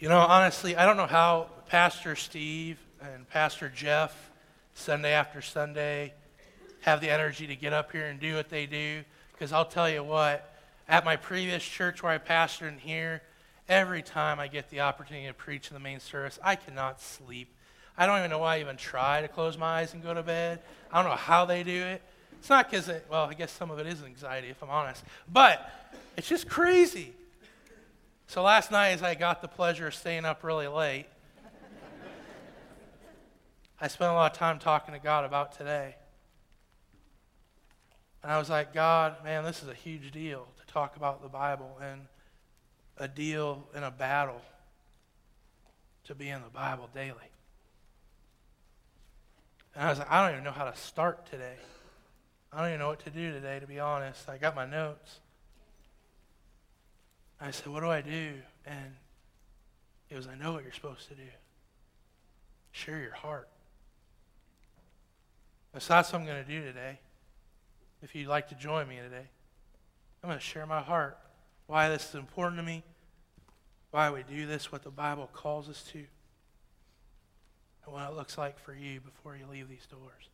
You know, honestly, I don't know how Pastor Steve and Pastor Jeff, Sunday after Sunday, have the energy to get up here and do what they do. Because I'll tell you what, at my previous church where I pastored in here, every time I get the opportunity to preach in the main service, I cannot sleep. I don't even know why I even try to close my eyes and go to bed. I don't know how they do it. It's not because, it, well, I guess some of it is anxiety, if I'm honest. But it's just crazy. So last night, as I got the pleasure of staying up really late, I spent a lot of time talking to God about today. And I was like, God, man, this is a huge deal to talk about the Bible and a deal and a battle to be in the Bible daily. And I was like, I don't even know how to start today. I don't even know what to do today, to be honest. I got my notes. I said, What do I do? And it was, I know what you're supposed to do. Share your heart. That's what I'm going to do today. If you'd like to join me today, I'm going to share my heart, why this is important to me, why we do this, what the Bible calls us to, and what it looks like for you before you leave these doors.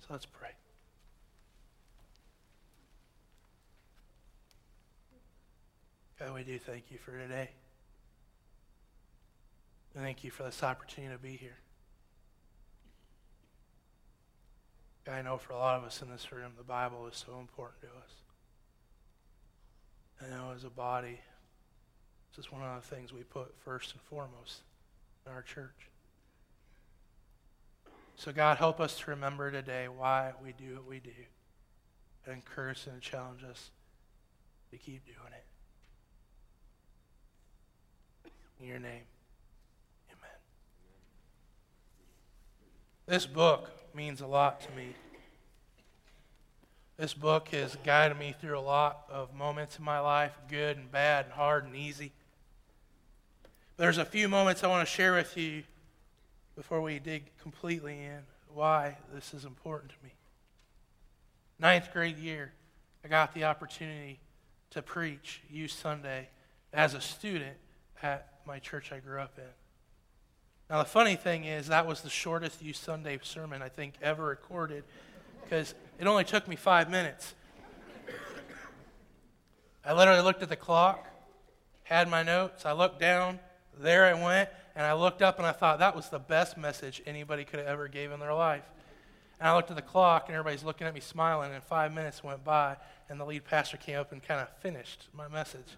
So let's pray. God, we do thank you for today. Thank you for this opportunity to be here. God, I know for a lot of us in this room, the Bible is so important to us. I know as a body, this is one of the things we put first and foremost in our church. So, God, help us to remember today why we do what we do and encourage and challenge us to keep doing it. In your name, amen. This book means a lot to me. This book has guided me through a lot of moments in my life, good and bad, and hard and easy. There's a few moments I want to share with you before we dig completely in why this is important to me. Ninth grade year, I got the opportunity to preach Youth Sunday as a student at my church I grew up in. Now, the funny thing is, that was the shortest Youth Sunday sermon I think ever recorded because it only took me five minutes. I literally looked at the clock, had my notes, I looked down, there I went, and I looked up and I thought that was the best message anybody could have ever gave in their life. And I looked at the clock and everybody's looking at me smiling, and five minutes went by, and the lead pastor came up and kind of finished my message.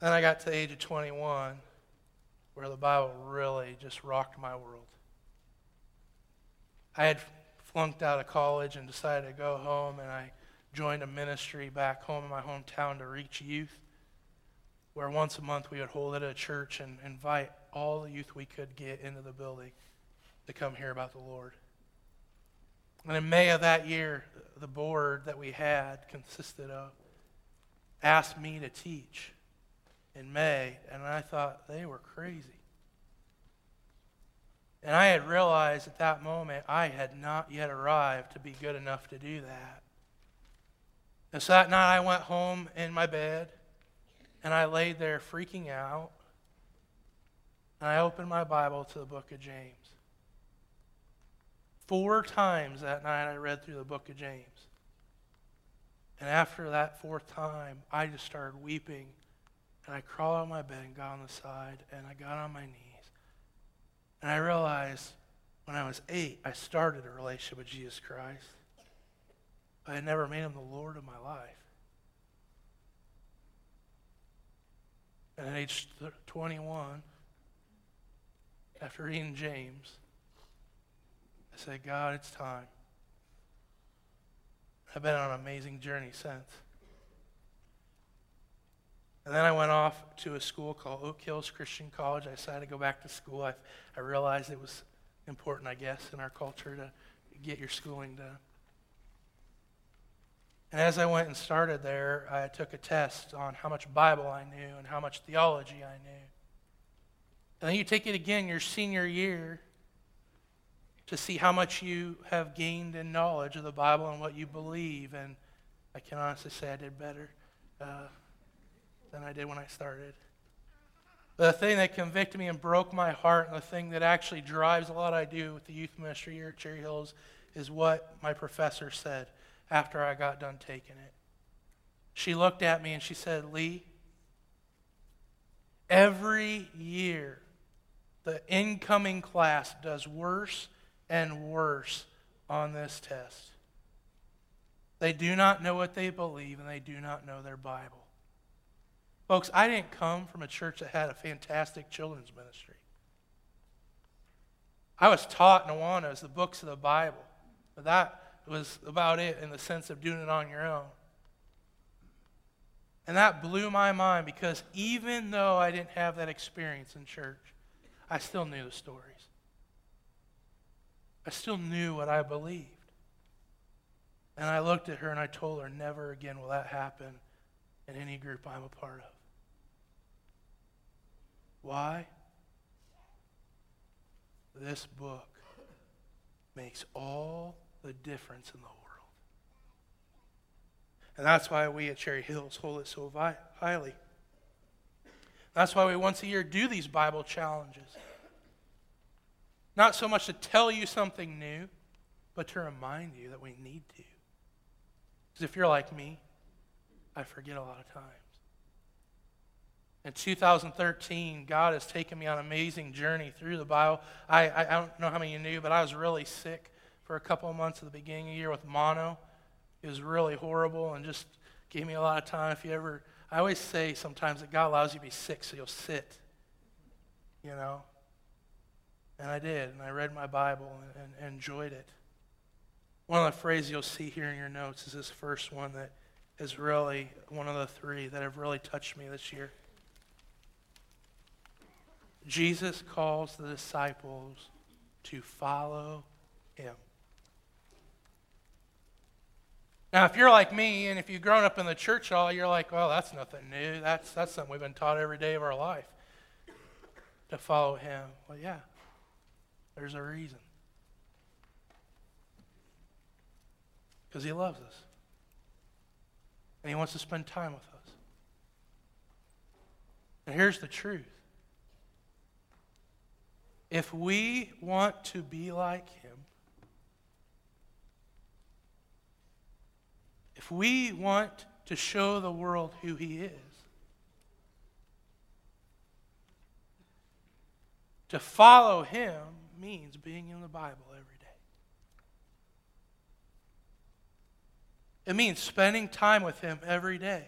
Then I got to the age of 21 where the Bible really just rocked my world. I had flunked out of college and decided to go home, and I joined a ministry back home in my hometown to reach youth where once a month we would hold it at a church and invite all the youth we could get into the building to come hear about the Lord. And in May of that year, the board that we had consisted of asked me to teach in May, and I thought they were crazy. And I had realized at that moment I had not yet arrived to be good enough to do that. And so that night I went home in my bed and I laid there freaking out. And I opened my Bible to the book of James. Four times that night I read through the book of James. And after that fourth time, I just started weeping. And I crawled out of my bed and got on the side, and I got on my knees. And I realized when I was eight, I started a relationship with Jesus Christ. I had never made him the Lord of my life. And at age 21, after reading James, I said, God, it's time. I've been on an amazing journey since. And then I went off to a school called Oak Hills Christian College. I decided to go back to school. I, I realized it was important, I guess, in our culture to get your schooling done. And as I went and started there, I took a test on how much Bible I knew and how much theology I knew. And then you take it again your senior year to see how much you have gained in knowledge of the Bible and what you believe. And I can honestly say I did better uh, than I did when I started. The thing that convicted me and broke my heart, and the thing that actually drives a lot I do with the youth ministry here at Cherry Hills, is what my professor said after I got done taking it. She looked at me and she said, Lee, every year the incoming class does worse and worse on this test. They do not know what they believe and they do not know their Bible. Folks, I didn't come from a church that had a fantastic children's ministry. I was taught in Awana the books of the Bible, but that was about it in the sense of doing it on your own. And that blew my mind because even though I didn't have that experience in church, I still knew the stories. I still knew what I believed. And I looked at her and I told her, never again will that happen in any group I'm a part of. Why? This book makes all the difference in the world. And that's why we at Cherry Hills hold it so vi- highly. That's why we once a year do these Bible challenges. Not so much to tell you something new, but to remind you that we need to. Because if you're like me, I forget a lot of times. In 2013, God has taken me on an amazing journey through the Bible. I, I, I don't know how many of you knew, but I was really sick for a couple of months at the beginning of the year with mono. It was really horrible and just gave me a lot of time. If you ever, I always say sometimes that God allows you to be sick so you'll sit, you know. And I did, and I read my Bible and, and enjoyed it. One of the phrases you'll see here in your notes is this first one that is really one of the three that have really touched me this year. Jesus calls the disciples to follow him. Now, if you're like me and if you've grown up in the church all, you're like, well, that's nothing new. That's, that's something we've been taught every day of our life to follow him. Well, yeah, there's a reason. Because he loves us. And he wants to spend time with us. And here's the truth if we want to be like him, if we want to show the world who He is, to follow Him means being in the Bible every day. It means spending time with Him every day.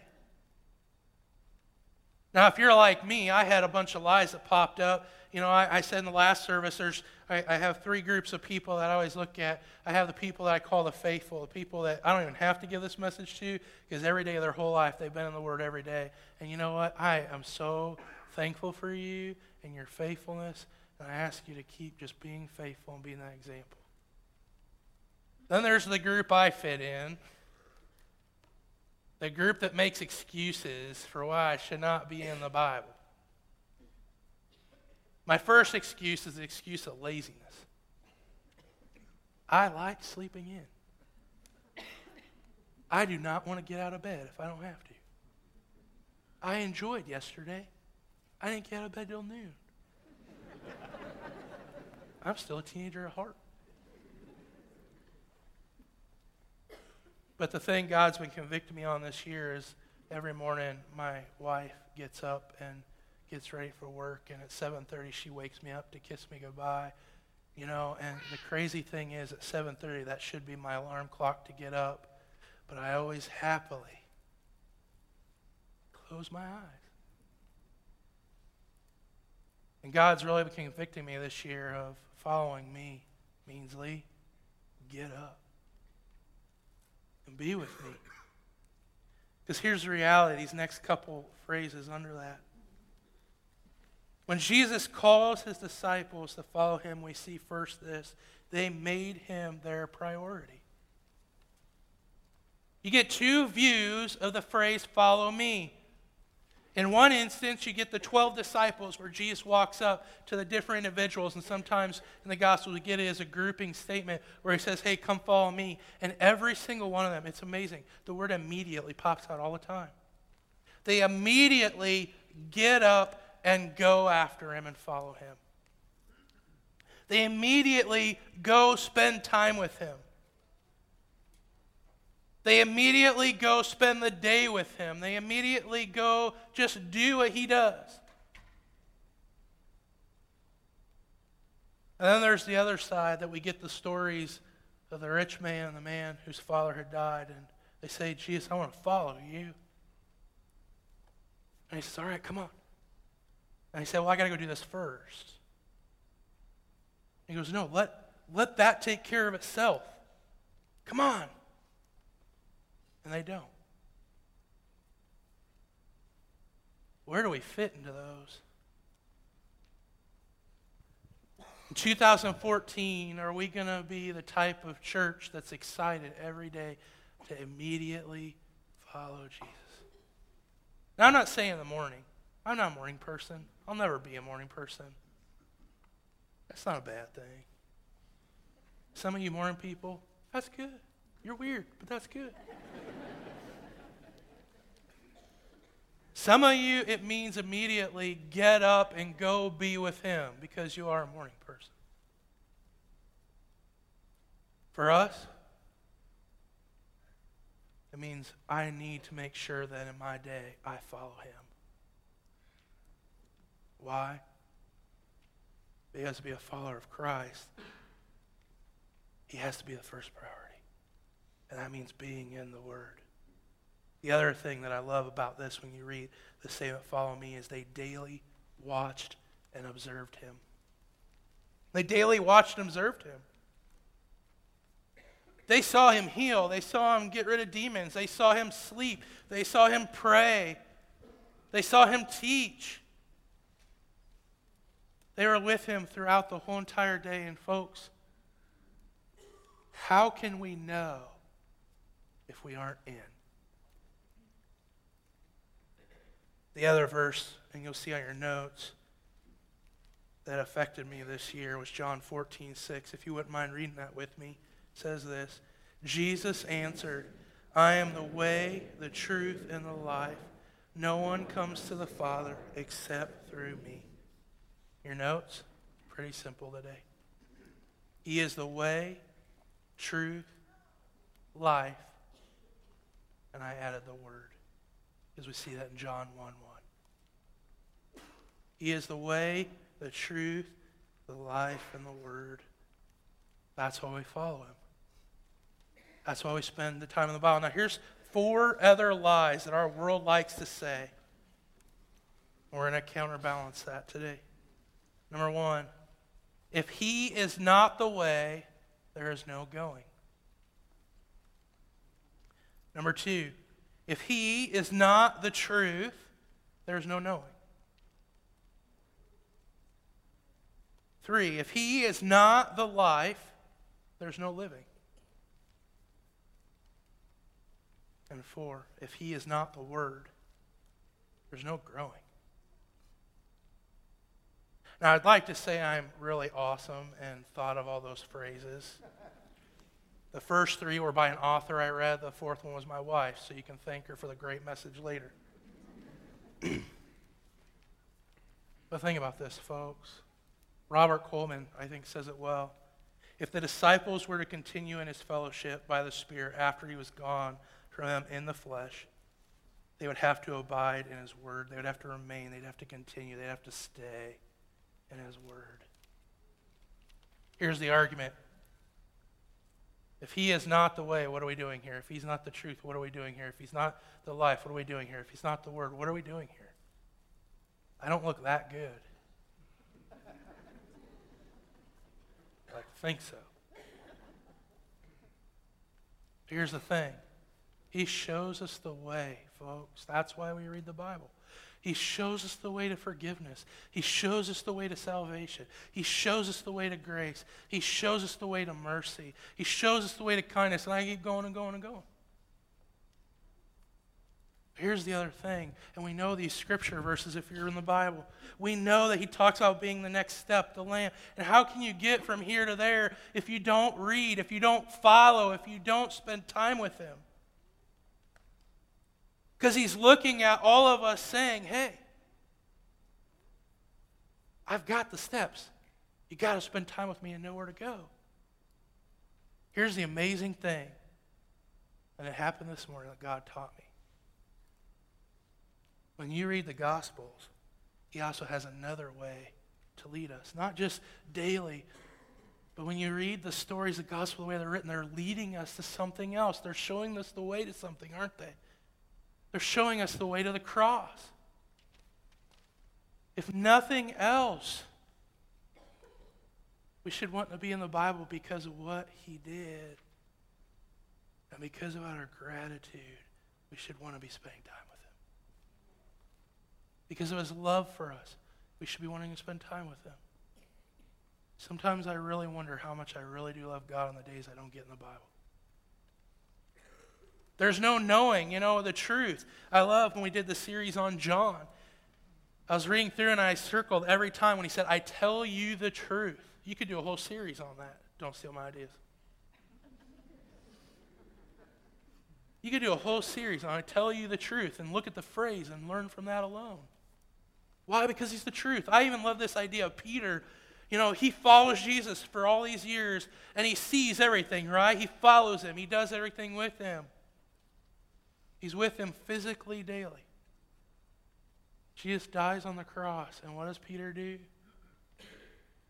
Now, if you're like me, I had a bunch of lies that popped up. You know, I, I said in the last service, there's I, I, have three groups of people that I always look at. I have the people that I call the faithful, the people that I don't even have to give this message to because every day of their whole life they've been in the Word every day. And you know what? I am so thankful for you and your faithfulness. And I ask you to keep just being faithful and being that example. Then there's the group I fit in the group that makes excuses for why I should not be in the Bible. My first excuse is the excuse of laziness. I like sleeping in. I do not want to get out of bed if I don't have to. I enjoyed yesterday. I didn't get out of bed till noon. I'm still a teenager at heart. But the thing God's been convicting me on this year is every morning my wife gets up and gets ready for work and at 7:30 she wakes me up to kiss me goodbye. You know, and the crazy thing is at 7:30 that should be my alarm clock to get up, but I always happily close my eyes. And God's really been convicting me this year of following me means Lee, get up and be with me. Because here's the reality these next couple phrases under that. When Jesus calls his disciples to follow him, we see first this they made him their priority. You get two views of the phrase follow me. In one instance, you get the 12 disciples where Jesus walks up to the different individuals, and sometimes in the Gospels we get it as a grouping statement where he says, Hey, come follow me. And every single one of them, it's amazing. The word immediately pops out all the time. They immediately get up and go after him and follow him. They immediately go spend time with him. They immediately go spend the day with him. They immediately go just do what he does. And then there's the other side that we get the stories of the rich man, and the man whose father had died, and they say, Jesus, I want to follow you. And he says, All right, come on. And he said, Well, I got to go do this first. He goes, No, let, let that take care of itself. Come on. And they don't. Where do we fit into those? In 2014, are we going to be the type of church that's excited every day to immediately follow Jesus? Now, I'm not saying in the morning. I'm not a morning person. I'll never be a morning person. That's not a bad thing. Some of you morning people, that's good. You're weird, but that's good. Some of you, it means immediately get up and go be with Him because you are a morning person. For us, it means I need to make sure that in my day I follow Him. Why? Because to be a follower of Christ, He has to be the first priority. And that means being in the Word. The other thing that I love about this when you read the statement, Follow Me, is they daily watched and observed him. They daily watched and observed him. They saw him heal. They saw him get rid of demons. They saw him sleep. They saw him pray. They saw him teach. They were with him throughout the whole entire day. And, folks, how can we know if we aren't in? The other verse, and you'll see on your notes, that affected me this year was John 14, 6. If you wouldn't mind reading that with me, says this Jesus answered, I am the way, the truth, and the life. No one comes to the Father except through me. Your notes? Pretty simple today. He is the way, truth, life, and I added the word. As we see that in John 1 1. He is the way, the truth, the life, and the word. That's why we follow him. That's why we spend the time in the Bible. Now, here's four other lies that our world likes to say. We're going to counterbalance that today. Number one, if he is not the way, there is no going. Number two, if he is not the truth, there's no knowing. Three, if he is not the life, there's no living. And four, if he is not the word, there's no growing. Now, I'd like to say I'm really awesome and thought of all those phrases. The first three were by an author I read, the fourth one was my wife, so you can thank her for the great message later. but think about this, folks. Robert Coleman, I think, says it well. If the disciples were to continue in his fellowship by the Spirit after he was gone from them in the flesh, they would have to abide in his word. They would have to remain. They'd have to continue. They'd have to stay in his word. Here's the argument. If he is not the way, what are we doing here? If he's not the truth, what are we doing here? If he's not the life, what are we doing here? If he's not the word, what are we doing here? I don't look that good. I think so. Here's the thing He shows us the way, folks. That's why we read the Bible. He shows us the way to forgiveness. He shows us the way to salvation. He shows us the way to grace. He shows us the way to mercy. He shows us the way to kindness. And I keep going and going and going. Here's the other thing, and we know these scripture verses if you're in the Bible. We know that he talks about being the next step, the Lamb. And how can you get from here to there if you don't read, if you don't follow, if you don't spend time with him? Because he's looking at all of us saying, hey, I've got the steps. You got to spend time with me and know where to go. Here's the amazing thing, and it happened this morning that God taught me. When you read the Gospels, He also has another way to lead us, not just daily, but when you read the stories of the Gospel the way they're written, they're leading us to something else. They're showing us the way to something, aren't they? They're showing us the way to the cross. If nothing else, we should want to be in the Bible because of what he did. And because of our gratitude, we should want to be spending time with him. Because of his love for us, we should be wanting to spend time with him. Sometimes I really wonder how much I really do love God on the days I don't get in the Bible. There's no knowing, you know, the truth. I love when we did the series on John. I was reading through and I circled every time when he said, I tell you the truth. You could do a whole series on that. Don't steal my ideas. You could do a whole series on I tell you the truth and look at the phrase and learn from that alone. Why? Because he's the truth. I even love this idea of Peter. You know, he follows Jesus for all these years and he sees everything, right? He follows him, he does everything with him. He's with him physically daily. Jesus dies on the cross, and what does Peter do?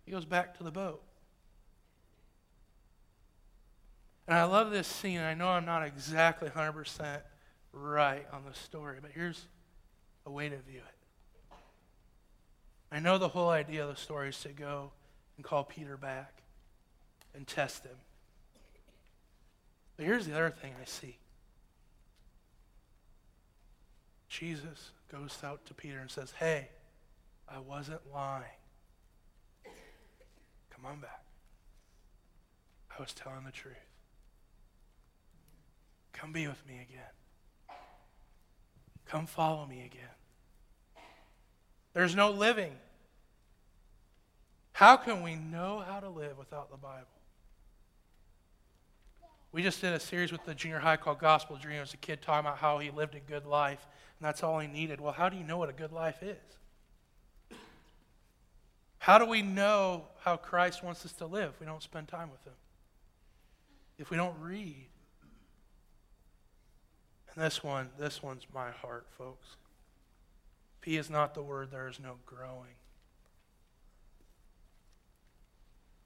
He goes back to the boat. And I love this scene. I know I'm not exactly 100% right on the story, but here's a way to view it. I know the whole idea of the story is to go and call Peter back and test him. But here's the other thing I see Jesus goes out to Peter and says, Hey, I wasn't lying. Come on back. I was telling the truth. Come be with me again. Come follow me again. There's no living. How can we know how to live without the Bible? We just did a series with the junior high called Gospel Dreams. A kid talking about how he lived a good life, and that's all he needed. Well, how do you know what a good life is? How do we know how Christ wants us to live if we don't spend time with Him? If we don't read? And this one, this one's my heart, folks. P is not the Word, there is no growing.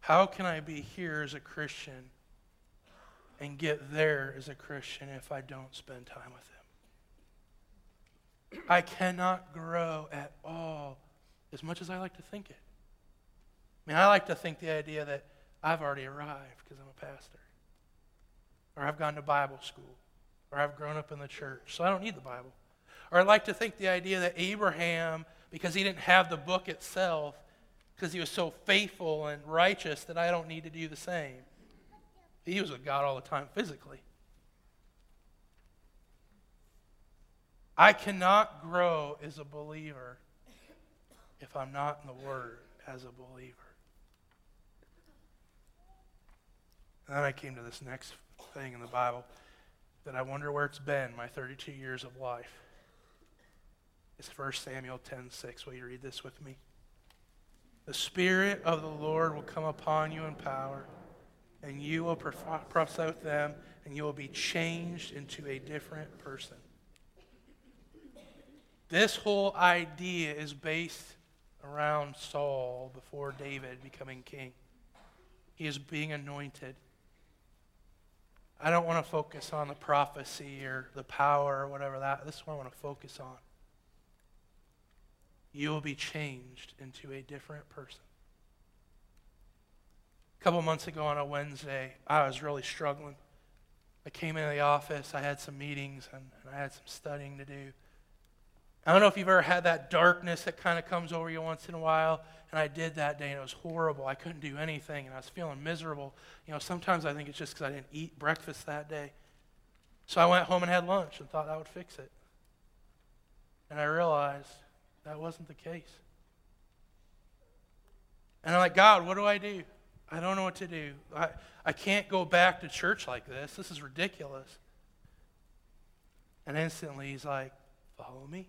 How can I be here as a Christian and get there as a Christian if I don't spend time with Him? I cannot grow at all as much as I like to think it. I mean, I like to think the idea that I've already arrived because I'm a pastor, or I've gone to Bible school, or I've grown up in the church, so I don't need the Bible. Or I like to think the idea that Abraham, because he didn't have the book itself, because he was so faithful and righteous, that I don't need to do the same. He was with God all the time physically. I cannot grow as a believer if I'm not in the Word as a believer. And then I came to this next thing in the Bible that I wonder where it's been my 32 years of life. It's 1 Samuel 10:6. Will you read this with me? The Spirit of the Lord will come upon you in power and you will prophesy with them, and you will be changed into a different person. This whole idea is based around Saul before David becoming king. He is being anointed. I don't want to focus on the prophecy or the power or whatever that. This is what I want to focus on. You will be changed into a different person. A couple months ago on a Wednesday, I was really struggling. I came into the office, I had some meetings, and, and I had some studying to do. I don't know if you've ever had that darkness that kind of comes over you once in a while, and I did that day, and it was horrible. I couldn't do anything, and I was feeling miserable. You know, sometimes I think it's just because I didn't eat breakfast that day. So I went home and had lunch and thought that would fix it. And I realized that wasn't the case. And I'm like, God, what do I do? I don't know what to do. I, I can't go back to church like this. This is ridiculous. And instantly he's like, Follow me.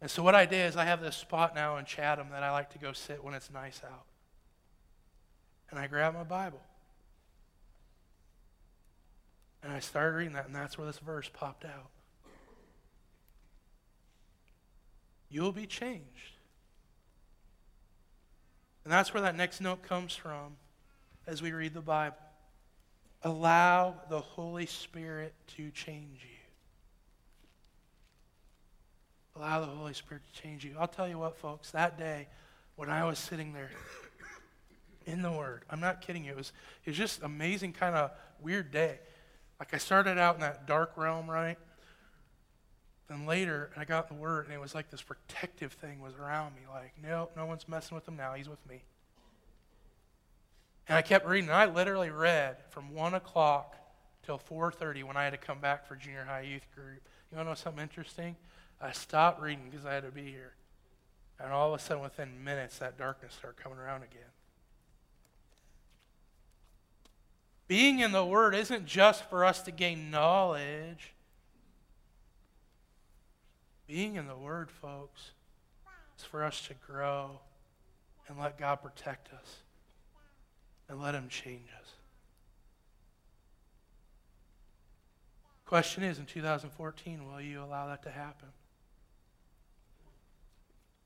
And so what I did is I have this spot now in Chatham that I like to go sit when it's nice out. And I grab my Bible. And I started reading that, and that's where this verse popped out. You will be changed. And that's where that next note comes from as we read the Bible. Allow the Holy Spirit to change you. Allow the Holy Spirit to change you. I'll tell you what, folks, that day when I was sitting there in the Word, I'm not kidding you, it was, it was just amazing, kind of weird day. Like I started out in that dark realm, right? Then later, I got the Word, and it was like this protective thing was around me. Like, nope, no one's messing with him now. He's with me. And I kept reading. And I literally read from 1 o'clock till 4.30 when I had to come back for junior high youth group. You want to know something interesting? I stopped reading because I had to be here. And all of a sudden, within minutes, that darkness started coming around again. Being in the Word isn't just for us to gain knowledge. Being in the Word, folks, is for us to grow and let God protect us and let Him change us. Question is in 2014, will you allow that to happen?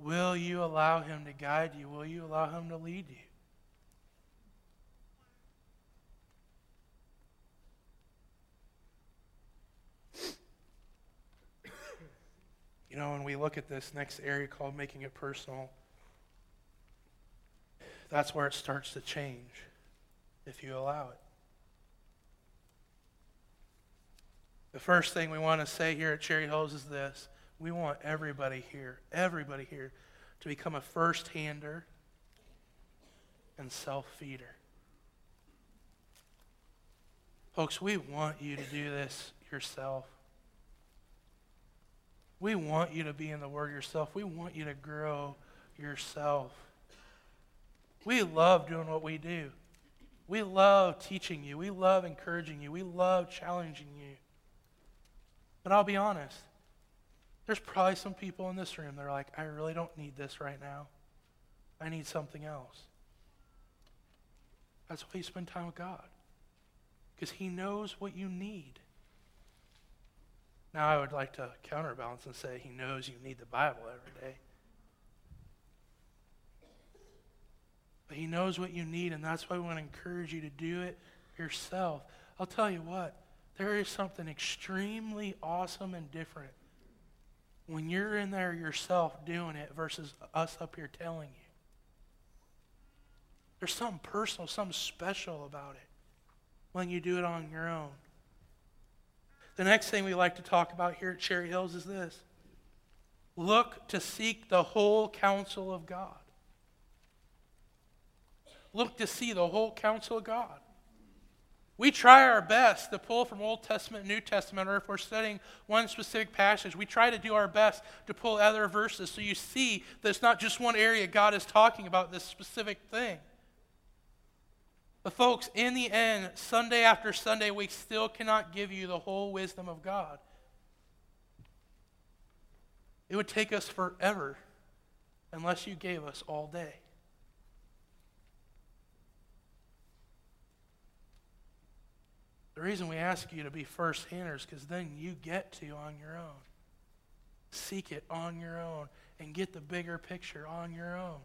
Will you allow Him to guide you? Will you allow Him to lead you? You know, when we look at this next area called making it personal, that's where it starts to change if you allow it. The first thing we want to say here at Cherry Hills is this we want everybody here, everybody here, to become a first hander and self feeder. Folks, we want you to do this yourself. We want you to be in the Word yourself. We want you to grow yourself. We love doing what we do. We love teaching you. We love encouraging you. We love challenging you. But I'll be honest, there's probably some people in this room that are like, I really don't need this right now. I need something else. That's why you spend time with God. Because He knows what you need. Now, I would like to counterbalance and say He knows you need the Bible every day. But He knows what you need, and that's why we want to encourage you to do it yourself. I'll tell you what, there is something extremely awesome and different when you're in there yourself doing it versus us up here telling you. There's something personal, something special about it when you do it on your own. The next thing we like to talk about here at Cherry Hills is this look to seek the whole counsel of God. Look to see the whole counsel of God. We try our best to pull from Old Testament, and New Testament, or if we're studying one specific passage, we try to do our best to pull other verses so you see that it's not just one area God is talking about this specific thing. But, folks, in the end, Sunday after Sunday, we still cannot give you the whole wisdom of God. It would take us forever unless you gave us all day. The reason we ask you to be first handers because then you get to on your own. Seek it on your own and get the bigger picture on your own.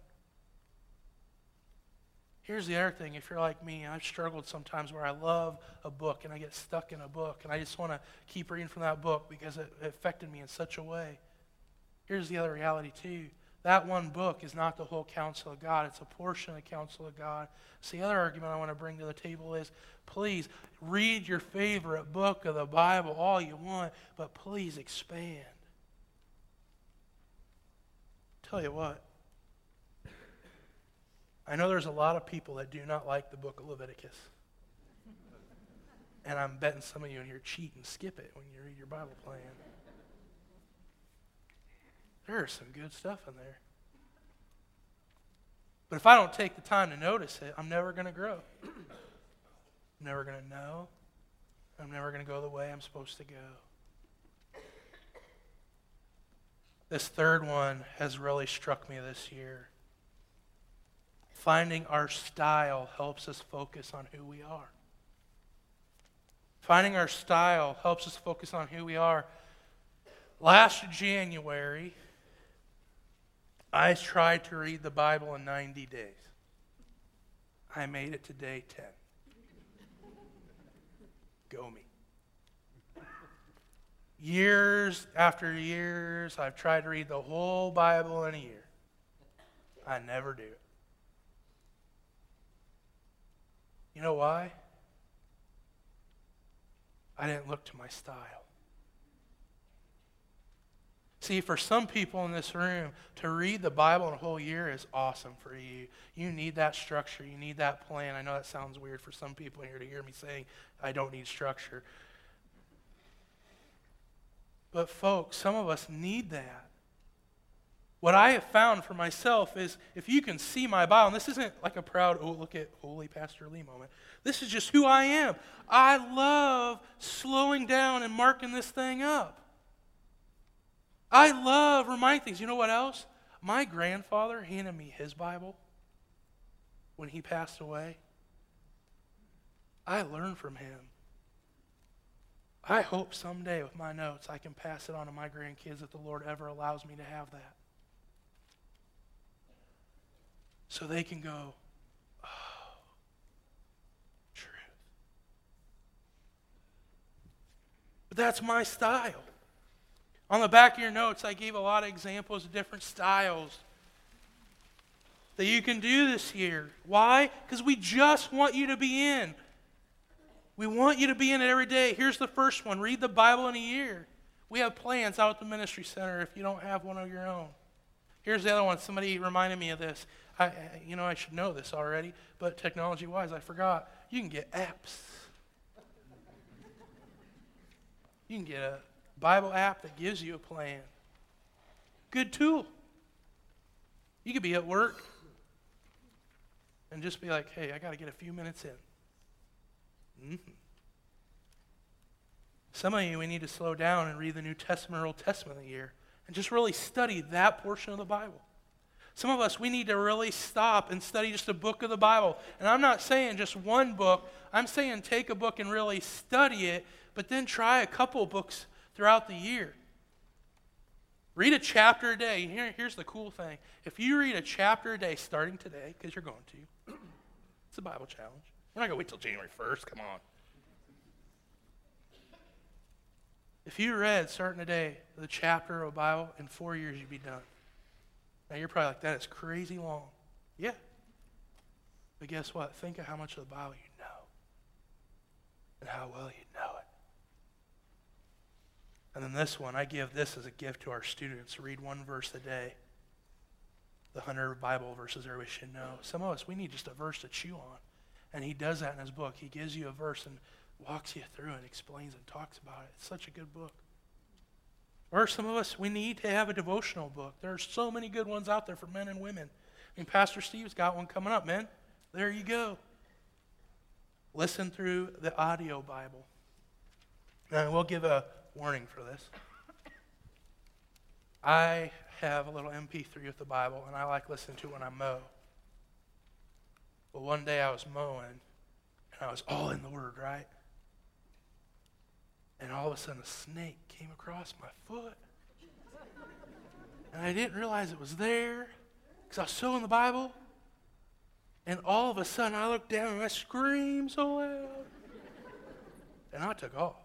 Here's the other thing if you're like me, I've struggled sometimes where I love a book and I get stuck in a book and I just want to keep reading from that book because it affected me in such a way. Here's the other reality, too that one book is not the whole counsel of God, it's a portion of the counsel of God. So, the other argument I want to bring to the table is please read your favorite book of the Bible all you want, but please expand. Tell you what, I know there's a lot of people that do not like the book of Leviticus. And I'm betting some of you in here cheat and skip it when you read your Bible plan. There's some good stuff in there. But if I don't take the time to notice it, I'm never going to grow. I'm never going to know. I'm never going to go the way I'm supposed to go. This third one has really struck me this year. Finding our style helps us focus on who we are. Finding our style helps us focus on who we are. Last January, I tried to read the Bible in 90 days. I made it to day 10. Go me. Years after years, I've tried to read the whole Bible in a year. I never do it. You know why? I didn't look to my style. See, for some people in this room, to read the Bible in a whole year is awesome for you. You need that structure. You need that plan. I know that sounds weird for some people here to hear me saying, I don't need structure. But, folks, some of us need that. What I have found for myself is if you can see my Bible, and this isn't like a proud, oh, look at Holy Pastor Lee moment. This is just who I am. I love slowing down and marking this thing up. I love reminding things. You know what else? My grandfather handed me his Bible when he passed away. I learned from him. I hope someday with my notes I can pass it on to my grandkids if the Lord ever allows me to have that. So they can go, oh, truth. But that's my style. On the back of your notes, I gave a lot of examples of different styles that you can do this year. Why? Because we just want you to be in. We want you to be in it every day. Here's the first one read the Bible in a year. We have plans out at the Ministry Center if you don't have one of your own. Here's the other one. Somebody reminded me of this. I, you know, I should know this already, but technology wise, I forgot. You can get apps. You can get a Bible app that gives you a plan. Good tool. You could be at work and just be like, hey, I got to get a few minutes in. Mm-hmm. Some of you, we need to slow down and read the New Testament or Old Testament a year and just really study that portion of the Bible. Some of us, we need to really stop and study just a book of the Bible. And I'm not saying just one book, I'm saying take a book and really study it, but then try a couple books throughout the year. Read a chapter a day. Here, here's the cool thing. If you read a chapter a day starting today, because you're going to, it's a Bible challenge. We're not going to wait till January 1st. Come on. If you read starting today the chapter of Bible, in four years you'd be done. Now you're probably like, that is crazy long. Yeah. But guess what? Think of how much of the Bible you know and how well you know it. And then this one, I give this as a gift to our students. Read one verse a day. The 100 Bible verses everybody should know. Some of us, we need just a verse to chew on. And he does that in his book. He gives you a verse and walks you through and explains and talks about it. It's such a good book. Or some of us, we need to have a devotional book. There are so many good ones out there for men and women. I mean, Pastor Steve's got one coming up, man. There you go. Listen through the audio Bible. And we'll give a warning for this. I have a little MP3 with the Bible, and I like listening to it when I mow. But one day I was mowing, and I was all in the Word, right? And all of a sudden, a snake came across my foot. And I didn't realize it was there because I was so in the Bible. And all of a sudden, I looked down and I screamed so loud. And I took off.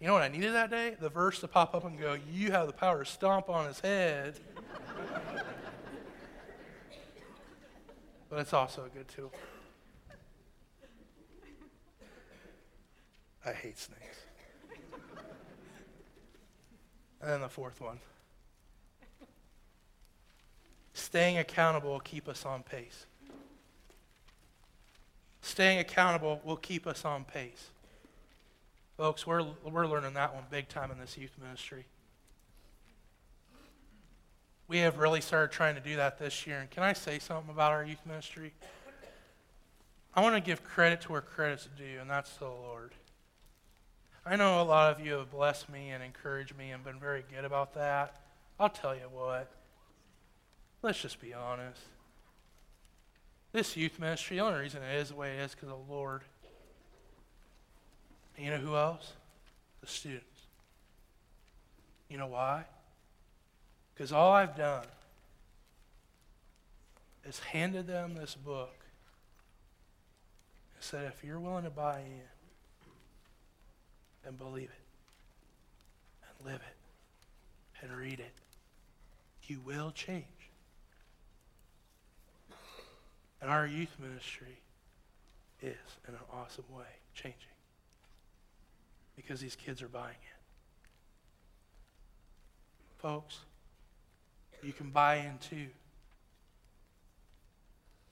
You know what I needed that day? The verse to pop up and go, You have the power to stomp on his head. but it's also a good tool. I hate snakes. And then the fourth one. Staying accountable will keep us on pace. Staying accountable will keep us on pace. Folks, we're, we're learning that one big time in this youth ministry. We have really started trying to do that this year. And can I say something about our youth ministry? I want to give credit to where credit's due, and that's to the Lord. I know a lot of you have blessed me and encouraged me and been very good about that. I'll tell you what. Let's just be honest. This youth ministry, the only reason it is the way it is because the Lord. And you know who else? The students. You know why? Because all I've done is handed them this book and said, if you're willing to buy in and believe it and live it and read it, you will change. And our youth ministry is, in an awesome way, changing. Because these kids are buying it. Folks, you can buy in too.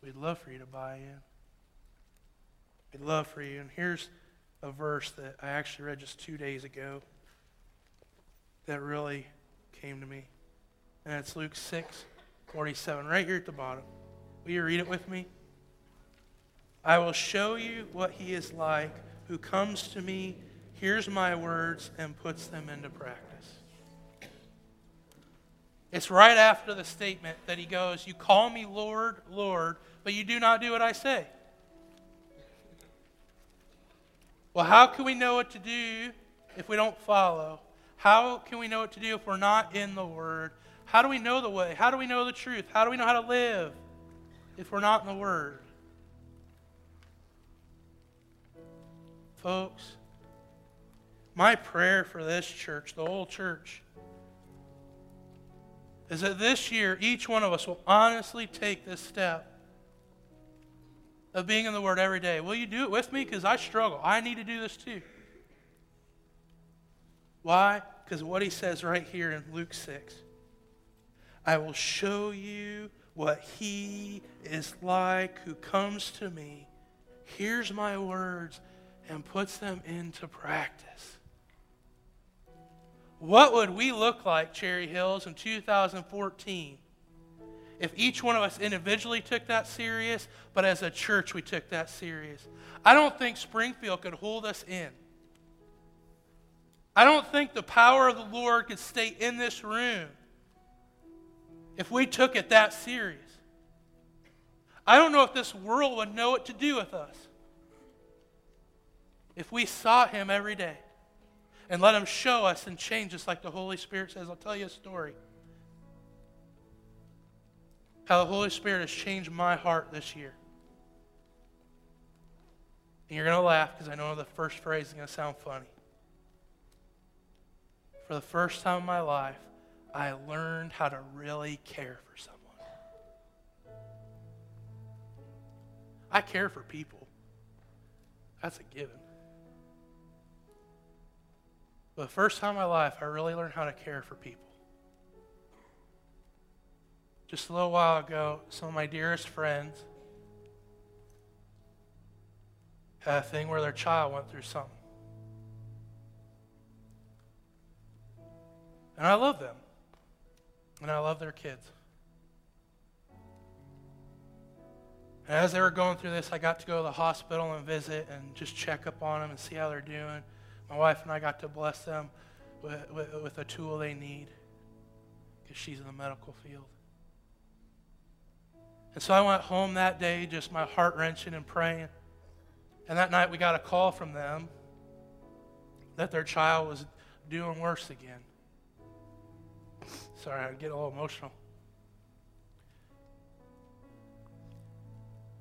We'd love for you to buy in. We'd love for you. And here's a verse that I actually read just two days ago that really came to me. And it's Luke 6 47, right here at the bottom. Will you read it with me? I will show you what he is like who comes to me, hears my words, and puts them into practice. It's right after the statement that he goes, You call me Lord, Lord, but you do not do what I say. Well, how can we know what to do if we don't follow? How can we know what to do if we're not in the Word? How do we know the way? How do we know the truth? How do we know how to live if we're not in the Word? Folks, my prayer for this church, the whole church, is that this year each one of us will honestly take this step of being in the Word every day. Will you do it with me? Because I struggle. I need to do this too. Why? Because what he says right here in Luke 6 I will show you what he is like who comes to me, hears my words, and puts them into practice. What would we look like, Cherry Hills, in 2014 if each one of us individually took that serious, but as a church we took that serious. I don't think Springfield could hold us in. I don't think the power of the Lord could stay in this room if we took it that serious. I don't know if this world would know what to do with us if we sought Him every day and let Him show us and change us like the Holy Spirit says. I'll tell you a story how the Holy Spirit has changed my heart this year. And you're going to laugh because I know the first phrase is going to sound funny. For the first time in my life, I learned how to really care for someone. I care for people. That's a given. But the first time in my life, I really learned how to care for people. Just a little while ago, some of my dearest friends had a thing where their child went through something. And I love them. And I love their kids. And as they were going through this, I got to go to the hospital and visit and just check up on them and see how they're doing. My wife and I got to bless them with, with, with a tool they need because she's in the medical field. And so I went home that day, just my heart wrenching and praying. And that night we got a call from them that their child was doing worse again. Sorry, I get a little emotional.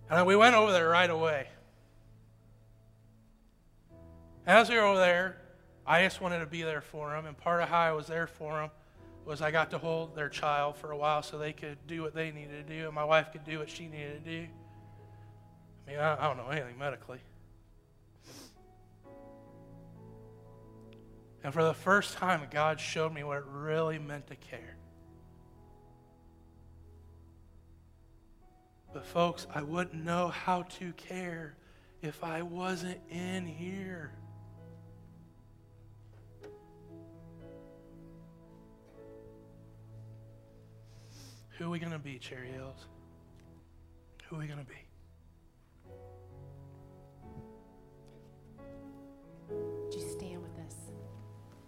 And we went over there right away. As we were there, I just wanted to be there for them. And part of how I was there for them was I got to hold their child for a while so they could do what they needed to do and my wife could do what she needed to do. I mean, I, I don't know anything medically. And for the first time, God showed me what it really meant to care. But, folks, I wouldn't know how to care if I wasn't in here. Who are we going to be, Cherry Hills? Who are we going to be?